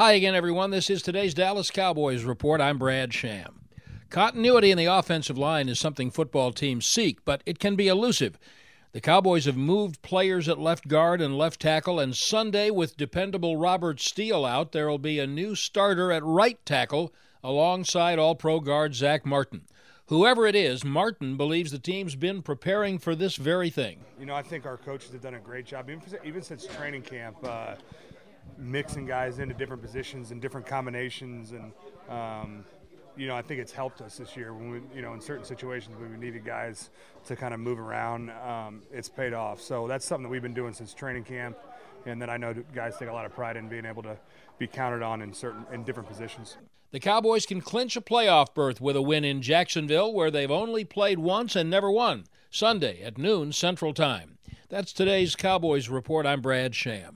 Hi again, everyone. This is today's Dallas Cowboys report. I'm Brad Sham. Continuity in the offensive line is something football teams seek, but it can be elusive. The Cowboys have moved players at left guard and left tackle, and Sunday, with dependable Robert Steele out, there will be a new starter at right tackle alongside All Pro guard Zach Martin. Whoever it is, Martin believes the team's been preparing for this very thing. You know, I think our coaches have done a great job, even, even since training camp, uh, mixing guys into different positions and different combinations. And, um, you know, I think it's helped us this year when we, you know, in certain situations when we needed guys to kind of move around, um, it's paid off. So that's something that we've been doing since training camp and that I know guys take a lot of pride in being able to be counted on in certain in different positions. The Cowboys can clinch a playoff berth with a win in Jacksonville, where they've only played once and never won. Sunday at noon Central Time. That's today's Cowboys report. I'm Brad Sham.